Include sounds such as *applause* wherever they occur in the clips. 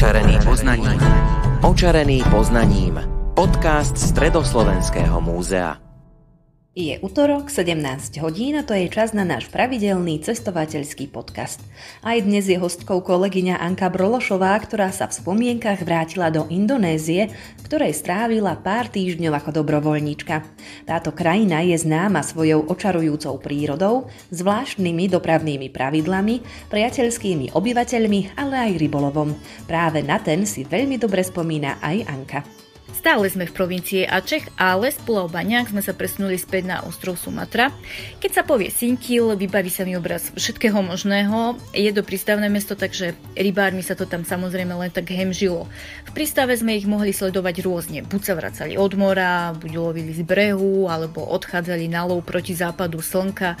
Očarený poznaním. Očarený poznaním. Podcast Stredoslovenského múzea. Je útorok, 17 hodín a to je čas na náš pravidelný cestovateľský podcast. Aj dnes je hostkou kolegyňa Anka Brološová, ktorá sa v spomienkach vrátila do Indonézie, ktorej strávila pár týždňov ako dobrovoľníčka. Táto krajina je známa svojou očarujúcou prírodou, zvláštnymi dopravnými pravidlami, priateľskými obyvateľmi, ale aj rybolovom. Práve na ten si veľmi dobre spomína aj Anka. Stále sme v provincie Ačech, ale z Pulau Baňák sme sa presunuli späť na ostrov Sumatra. Keď sa povie Sinkil, vybaví sa mi obraz všetkého možného. Je to prístavné mesto, takže rybármi sa to tam samozrejme len tak hemžilo. V prístave sme ich mohli sledovať rôzne. Buď sa vracali od mora, buď lovili z brehu, alebo odchádzali na lov proti západu slnka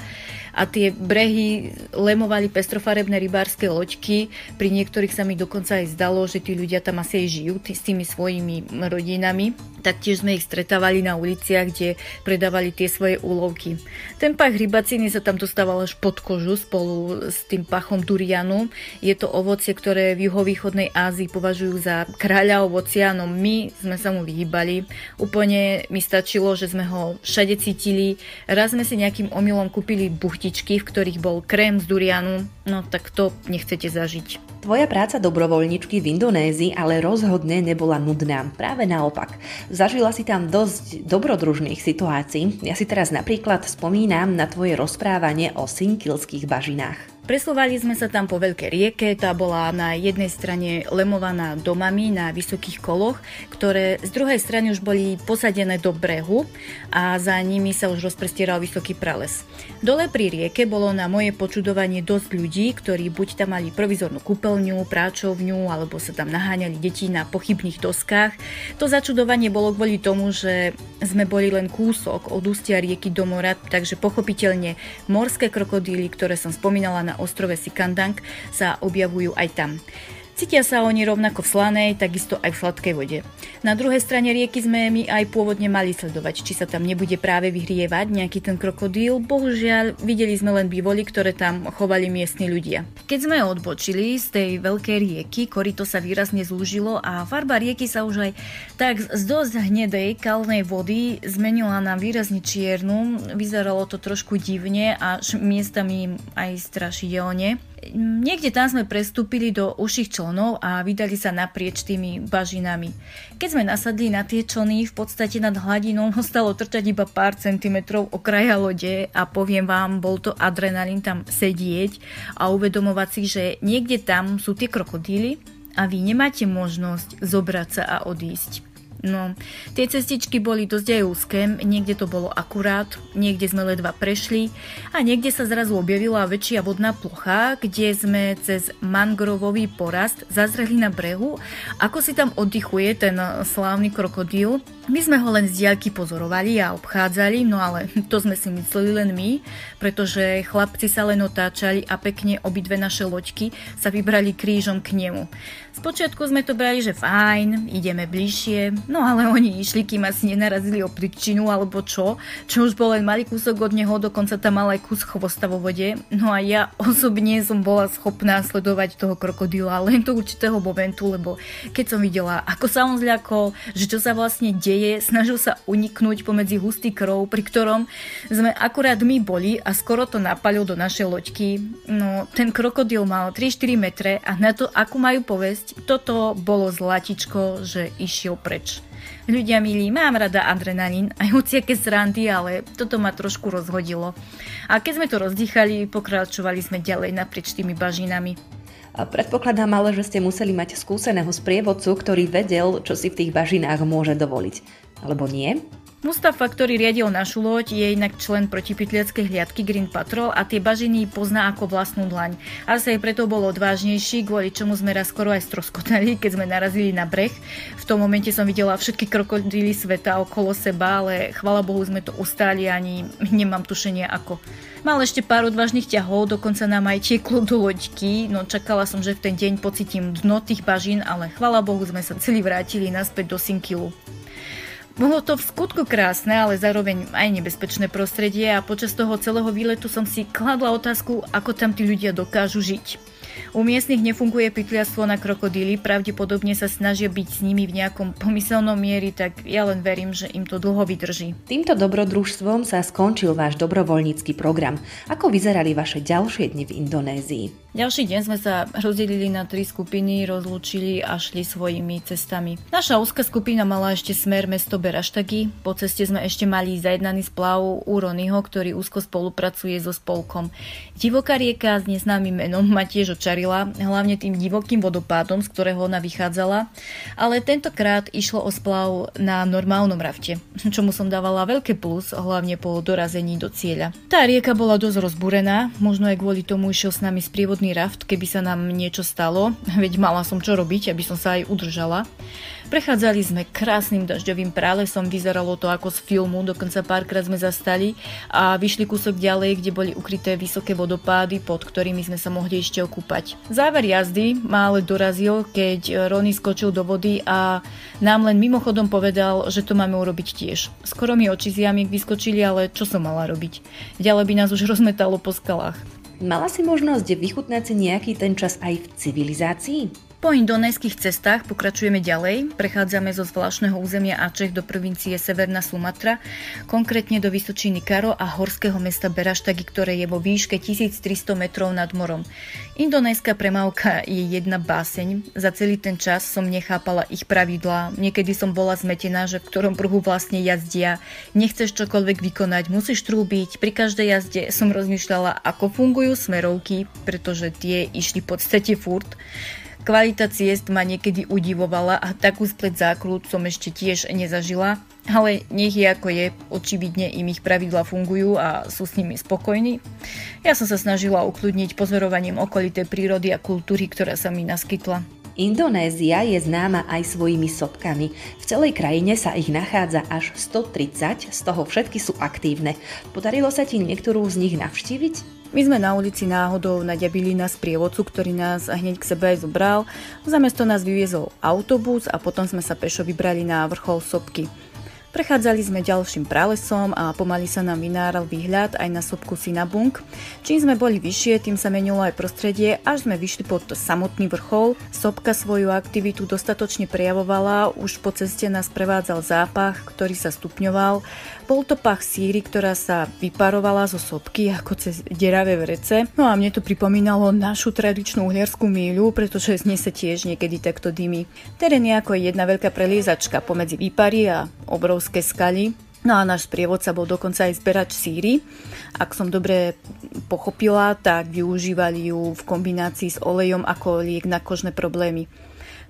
a tie brehy lemovali pestrofarebné rybárske loďky. Pri niektorých sa mi dokonca aj zdalo, že tí ľudia tam asi aj žijú tý, s tými svojimi rodinami. Taktiež sme ich stretávali na uliciach, kde predávali tie svoje úlovky. Ten pach rybaciny sa tam dostával až pod kožu spolu s tým pachom durianu. Je to ovocie, ktoré v juhovýchodnej Ázii považujú za kráľa ovocia, no my sme sa mu vyhýbali. Úplne mi stačilo, že sme ho všade cítili. Raz sme si nejakým omylom kúpili buchtičky, v ktorých bol krém z durianu, no tak to nechcete zažiť. Tvoja práca dobrovoľničky v Indonézii ale rozhodne nebola nudná. Práve naopak. Zažila si tam dosť dobrodružných situácií. Ja si teraz napríklad spomínam na tvoje rozprávanie o sinkilských bažinách. Presúvali sme sa tam po veľkej rieke, tá bola na jednej strane lemovaná domami na vysokých koloch, ktoré z druhej strany už boli posadené do brehu a za nimi sa už rozprestieral vysoký prales. Dole pri rieke bolo na moje počudovanie dosť ľudí, ktorí buď tam mali provizornú kúpeľňu, práčovňu, alebo sa tam naháňali deti na pochybných doskách. To začudovanie bolo kvôli tomu, že sme boli len kúsok od ústia rieky do mora, takže pochopiteľne morské krokodíly, ktoré som spomínala na ostrove Sikandang sa objavujú aj tam. Cítia sa oni rovnako v slanej, takisto aj v sladkej vode. Na druhej strane rieky sme my aj pôvodne mali sledovať, či sa tam nebude práve vyhrievať nejaký ten krokodíl. Bohužiaľ, videli sme len bývoli, ktoré tam chovali miestni ľudia. Keď sme odbočili z tej veľkej rieky, korito sa výrazne zúžilo a farba rieky sa už aj tak z dosť hnedej kalnej vody zmenila na výrazne čiernu. Vyzeralo to trošku divne a miestami aj strašidelne. Niekde tam sme prestúpili do uších člnov a vydali sa naprieč tými bažinami. Keď sme nasadli na tie člny, v podstate nad hladinou ostalo trčať iba pár centimetrov okraja lode a poviem vám, bol to adrenalín tam sedieť a uvedomovať si, že niekde tam sú tie krokodíly a vy nemáte možnosť zobrať sa a odísť. No, tie cestičky boli dosť aj úzke, niekde to bolo akurát, niekde sme ledva prešli a niekde sa zrazu objavila väčšia vodná plocha, kde sme cez mangrovový porast zazreli na brehu, ako si tam oddychuje ten slávny krokodíl. My sme ho len z diaľky pozorovali a obchádzali, no ale *laughs* to sme si mysleli len my, pretože chlapci sa len otáčali a pekne obidve naše loďky sa vybrali krížom k nemu. Spočiatku sme to brali, že fajn, ideme bližšie, no ale oni išli, kým asi nenarazili o príčinu alebo čo, čo už bol len malý kúsok od neho, dokonca tam mal aj kus chvosta vo vode. No a ja *laughs* osobne som bola schopná sledovať toho krokodíla len do určitého momentu, lebo keď som videla, ako sa on zľakol, že čo sa vlastne deje, snažil sa uniknúť pomedzi hustý krov, pri ktorom sme akurát my boli a skoro to napalil do našej loďky. No, ten krokodíl mal 3-4 metre a na to, akú majú povesť, toto bolo zlatičko, že išiel preč. Ľudia milí, mám rada adrenalín, aj hociaké srandy, ale toto ma trošku rozhodilo. A keď sme to rozdýchali, pokračovali sme ďalej naprieč tými bažinami. Predpokladám ale, že ste museli mať skúseného sprievodcu, ktorý vedel, čo si v tých bažinách môže dovoliť. Alebo nie? Mustafa, ktorý riadil našu loď, je inak člen protipytliackej hliadky Green Patrol a tie bažiny pozná ako vlastnú dlaň. Asi aj preto bol odvážnejší, kvôli čomu sme raz skoro aj stroskotali, keď sme narazili na breh. V tom momente som videla všetky krokodíly sveta okolo seba, ale chvala Bohu sme to ustáli ani nemám tušenie ako. Mal ešte pár odvážnych ťahov, dokonca nám aj tieklo do loďky, no čakala som, že v ten deň pocitím dno tých bažín, ale chvala Bohu sme sa celý vrátili naspäť do Sinkilu. Bolo to v skutku krásne, ale zároveň aj nebezpečné prostredie a počas toho celého výletu som si kladla otázku, ako tam tí ľudia dokážu žiť. U miestnych nefunguje pytliastvo na krokodíly, pravdepodobne sa snažia byť s nimi v nejakom pomyselnom miery, tak ja len verím, že im to dlho vydrží. Týmto dobrodružstvom sa skončil váš dobrovoľnícky program. Ako vyzerali vaše ďalšie dni v Indonézii? Ďalší deň sme sa rozdelili na tri skupiny, rozlúčili a šli svojimi cestami. Naša úzka skupina mala ešte smer mesto Beraštagi. Po ceste sme ešte mali zajednaný splav u Ronyho, ktorý úzko spolupracuje so spolkom. Divoká rieka s neznámym menom ma tiež očarila, hlavne tým divokým vodopádom, z ktorého ona vychádzala, ale tentokrát išlo o splav na normálnom rafte, čomu som dávala veľké plus, hlavne po dorazení do cieľa. Tá rieka bola dosť rozbúrená, možno aj kvôli tomu išiel s nami sprievod národný raft, keby sa nám niečo stalo, veď mala som čo robiť, aby som sa aj udržala. Prechádzali sme krásnym dažďovým pralesom, vyzeralo to ako z filmu, dokonca párkrát sme zastali a vyšli kúsok ďalej, kde boli ukryté vysoké vodopády, pod ktorými sme sa mohli ešte okúpať. Záver jazdy ma ale dorazil, keď Ronny skočil do vody a nám len mimochodom povedal, že to máme urobiť tiež. Skoro mi oči z jamiek vyskočili, ale čo som mala robiť? Ďalej by nás už rozmetalo po skalách. Mala si možnosť vychutnať si nejaký ten čas aj v civilizácii? Po indonéskych cestách pokračujeme ďalej, prechádzame zo zvláštneho územia Ačech do provincie Severná Sumatra, konkrétne do Vysočiny Karo a horského mesta Beraštagi, ktoré je vo výške 1300 metrov nad morom. Indonéska premávka je jedna báseň, za celý ten čas som nechápala ich pravidlá, niekedy som bola zmetená, že v ktorom pruhu vlastne jazdia, nechceš čokoľvek vykonať, musíš trúbiť, pri každej jazde som rozmýšľala, ako fungujú smerovky, pretože tie išli v podstate furt. Kvalita ciest ma niekedy udivovala a takú splet zákrut som ešte tiež nezažila, ale nech je ako je, očividne im ich pravidla fungujú a sú s nimi spokojní. Ja som sa snažila ukludniť pozorovaním okolitej prírody a kultúry, ktorá sa mi naskytla. Indonézia je známa aj svojimi sopkami. V celej krajine sa ich nachádza až 130, z toho všetky sú aktívne. Podarilo sa ti niektorú z nich navštíviť? My sme na ulici náhodou nadebili na sprievodcu, ktorý nás hneď k sebe aj zobral. Zamesto nás vyviezol autobus a potom sme sa pešo vybrali na vrchol Sopky. Prechádzali sme ďalším pralesom a pomaly sa nám vynáral výhľad aj na sopku Sinabung. Čím sme boli vyššie, tým sa menilo aj prostredie, až sme vyšli pod samotný vrchol. Sopka svoju aktivitu dostatočne prejavovala, už po ceste nás prevádzal zápach, ktorý sa stupňoval. Bol to pach síry, ktorá sa vyparovala zo sopky ako cez deravé vrece. No a mne to pripomínalo našu tradičnú uhliarskú míľu, pretože z nej sa tiež niekedy takto dymy. Terén je ako jedna veľká preliezačka pomedzi výpary a obrovské skaly. No a náš sprievodca bol dokonca aj zberač síry. Ak som dobre pochopila, tak využívali ju v kombinácii s olejom ako liek na kožné problémy.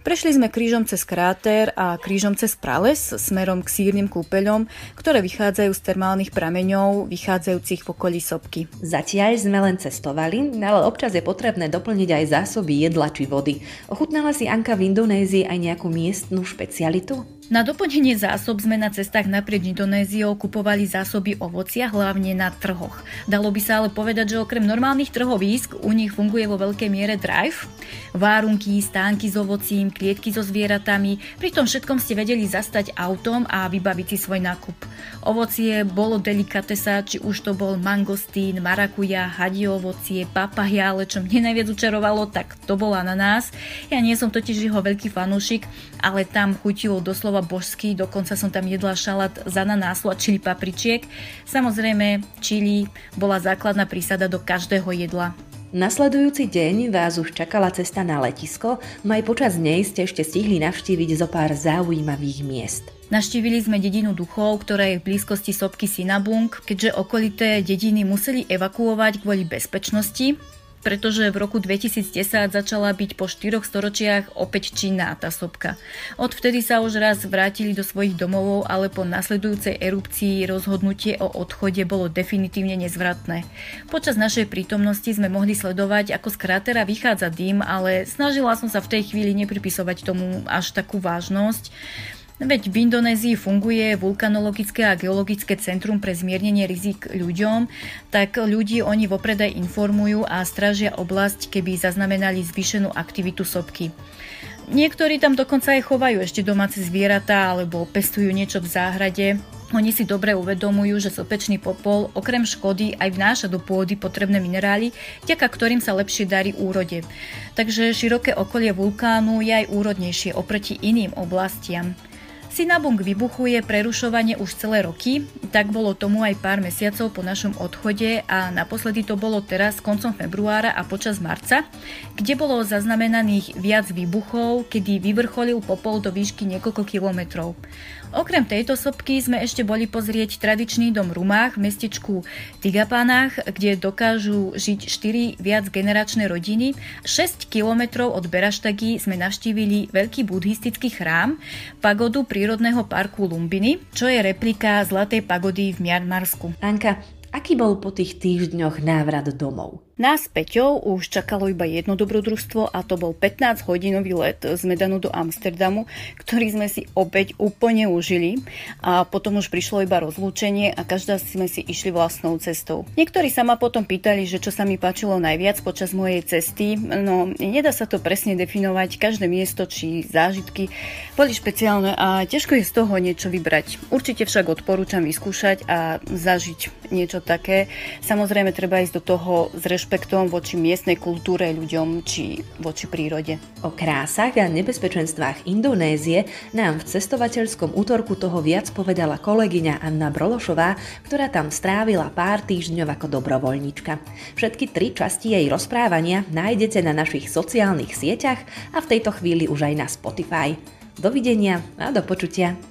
Prešli sme krížom cez kráter a krížom cez prales smerom k sírnym kúpeľom, ktoré vychádzajú z termálnych prameňov, vychádzajúcich v okolí sopky. Zatiaľ sme len cestovali, ale občas je potrebné doplniť aj zásoby jedla či vody. Ochutnala si Anka v Indonézii aj nejakú miestnu špecialitu? Na doplnenie zásob sme na cestách naprieč Indonéziou kupovali zásoby ovocia, hlavne na trhoch. Dalo by sa ale povedať, že okrem normálnych trhovísk u nich funguje vo veľkej miere drive. Várunky, stánky s ovocím, klietky so zvieratami, pri tom všetkom ste vedeli zastať autom a vybaviť si svoj nákup. Ovocie bolo delikatesa, či už to bol mangostín, marakuja, hadie ovocie, papaja, ale čo mne najviac učarovalo, tak to bola na nás. Ja nie som totiž jeho veľký fanúšik, ale tam chutilo doslova bola božský, dokonca som tam jedla šalát z ananásu a čili papričiek. Samozrejme, čili bola základná prísada do každého jedla. Nasledujúci deň vás už čakala cesta na letisko, no aj počas nej ste ešte stihli navštíviť zo pár zaujímavých miest. Naštívili sme dedinu duchov, ktorá je v blízkosti sopky Sinabung, keďže okolité dediny museli evakuovať kvôli bezpečnosti pretože v roku 2010 začala byť po štyroch storočiach opäť činná tá sopka. Odvtedy sa už raz vrátili do svojich domovov, ale po nasledujúcej erupcii rozhodnutie o odchode bolo definitívne nezvratné. Počas našej prítomnosti sme mohli sledovať, ako z krátera vychádza dym, ale snažila som sa v tej chvíli nepripisovať tomu až takú vážnosť. Veď v Indonézii funguje vulkanologické a geologické centrum pre zmiernenie rizik ľuďom, tak ľudí oni vopred aj informujú a stražia oblasť, keby zaznamenali zvýšenú aktivitu sopky. Niektorí tam dokonca aj chovajú ešte domáce zvieratá alebo pestujú niečo v záhrade. Oni si dobre uvedomujú, že sopečný popol okrem škody aj vnáša do pôdy potrebné minerály, vďaka ktorým sa lepšie darí úrode. Takže široké okolie vulkánu je aj úrodnejšie oproti iným oblastiam. Sinabung vybuchuje prerušovanie už celé roky, tak bolo tomu aj pár mesiacov po našom odchode a naposledy to bolo teraz koncom februára a počas marca, kde bolo zaznamenaných viac výbuchov, kedy vyvrcholil popol do výšky niekoľko kilometrov. Okrem tejto sopky sme ešte boli pozrieť tradičný dom Rumách v mestečku Tigapanách, kde dokážu žiť 4 viac generačné rodiny. 6 kilometrov od Beraštagy sme navštívili veľký buddhistický chrám, pagodu prírodného parku Lumbiny, čo je replika Zlatej pagody v Mianmarsku. Anka, aký bol po tých týždňoch návrat domov? Nás Peťou už čakalo iba jedno dobrodružstvo a to bol 15-hodinový let z Medanu do Amsterdamu, ktorý sme si opäť úplne užili a potom už prišlo iba rozlúčenie a každá sme si išli vlastnou cestou. Niektorí sa ma potom pýtali, že čo sa mi páčilo najviac počas mojej cesty, no nedá sa to presne definovať, každé miesto či zážitky boli špeciálne a ťažko je z toho niečo vybrať. Určite však odporúčam vyskúšať a zažiť niečo také. Samozrejme treba ísť do toho s voči miestnej kultúre, ľuďom či voči prírode. O krásach a nebezpečenstvách Indonézie nám v cestovateľskom útorku toho viac povedala kolegyňa Anna Brološová, ktorá tam strávila pár týždňov ako dobrovoľnička. Všetky tri časti jej rozprávania nájdete na našich sociálnych sieťach a v tejto chvíli už aj na Spotify. Dovidenia a do počutia.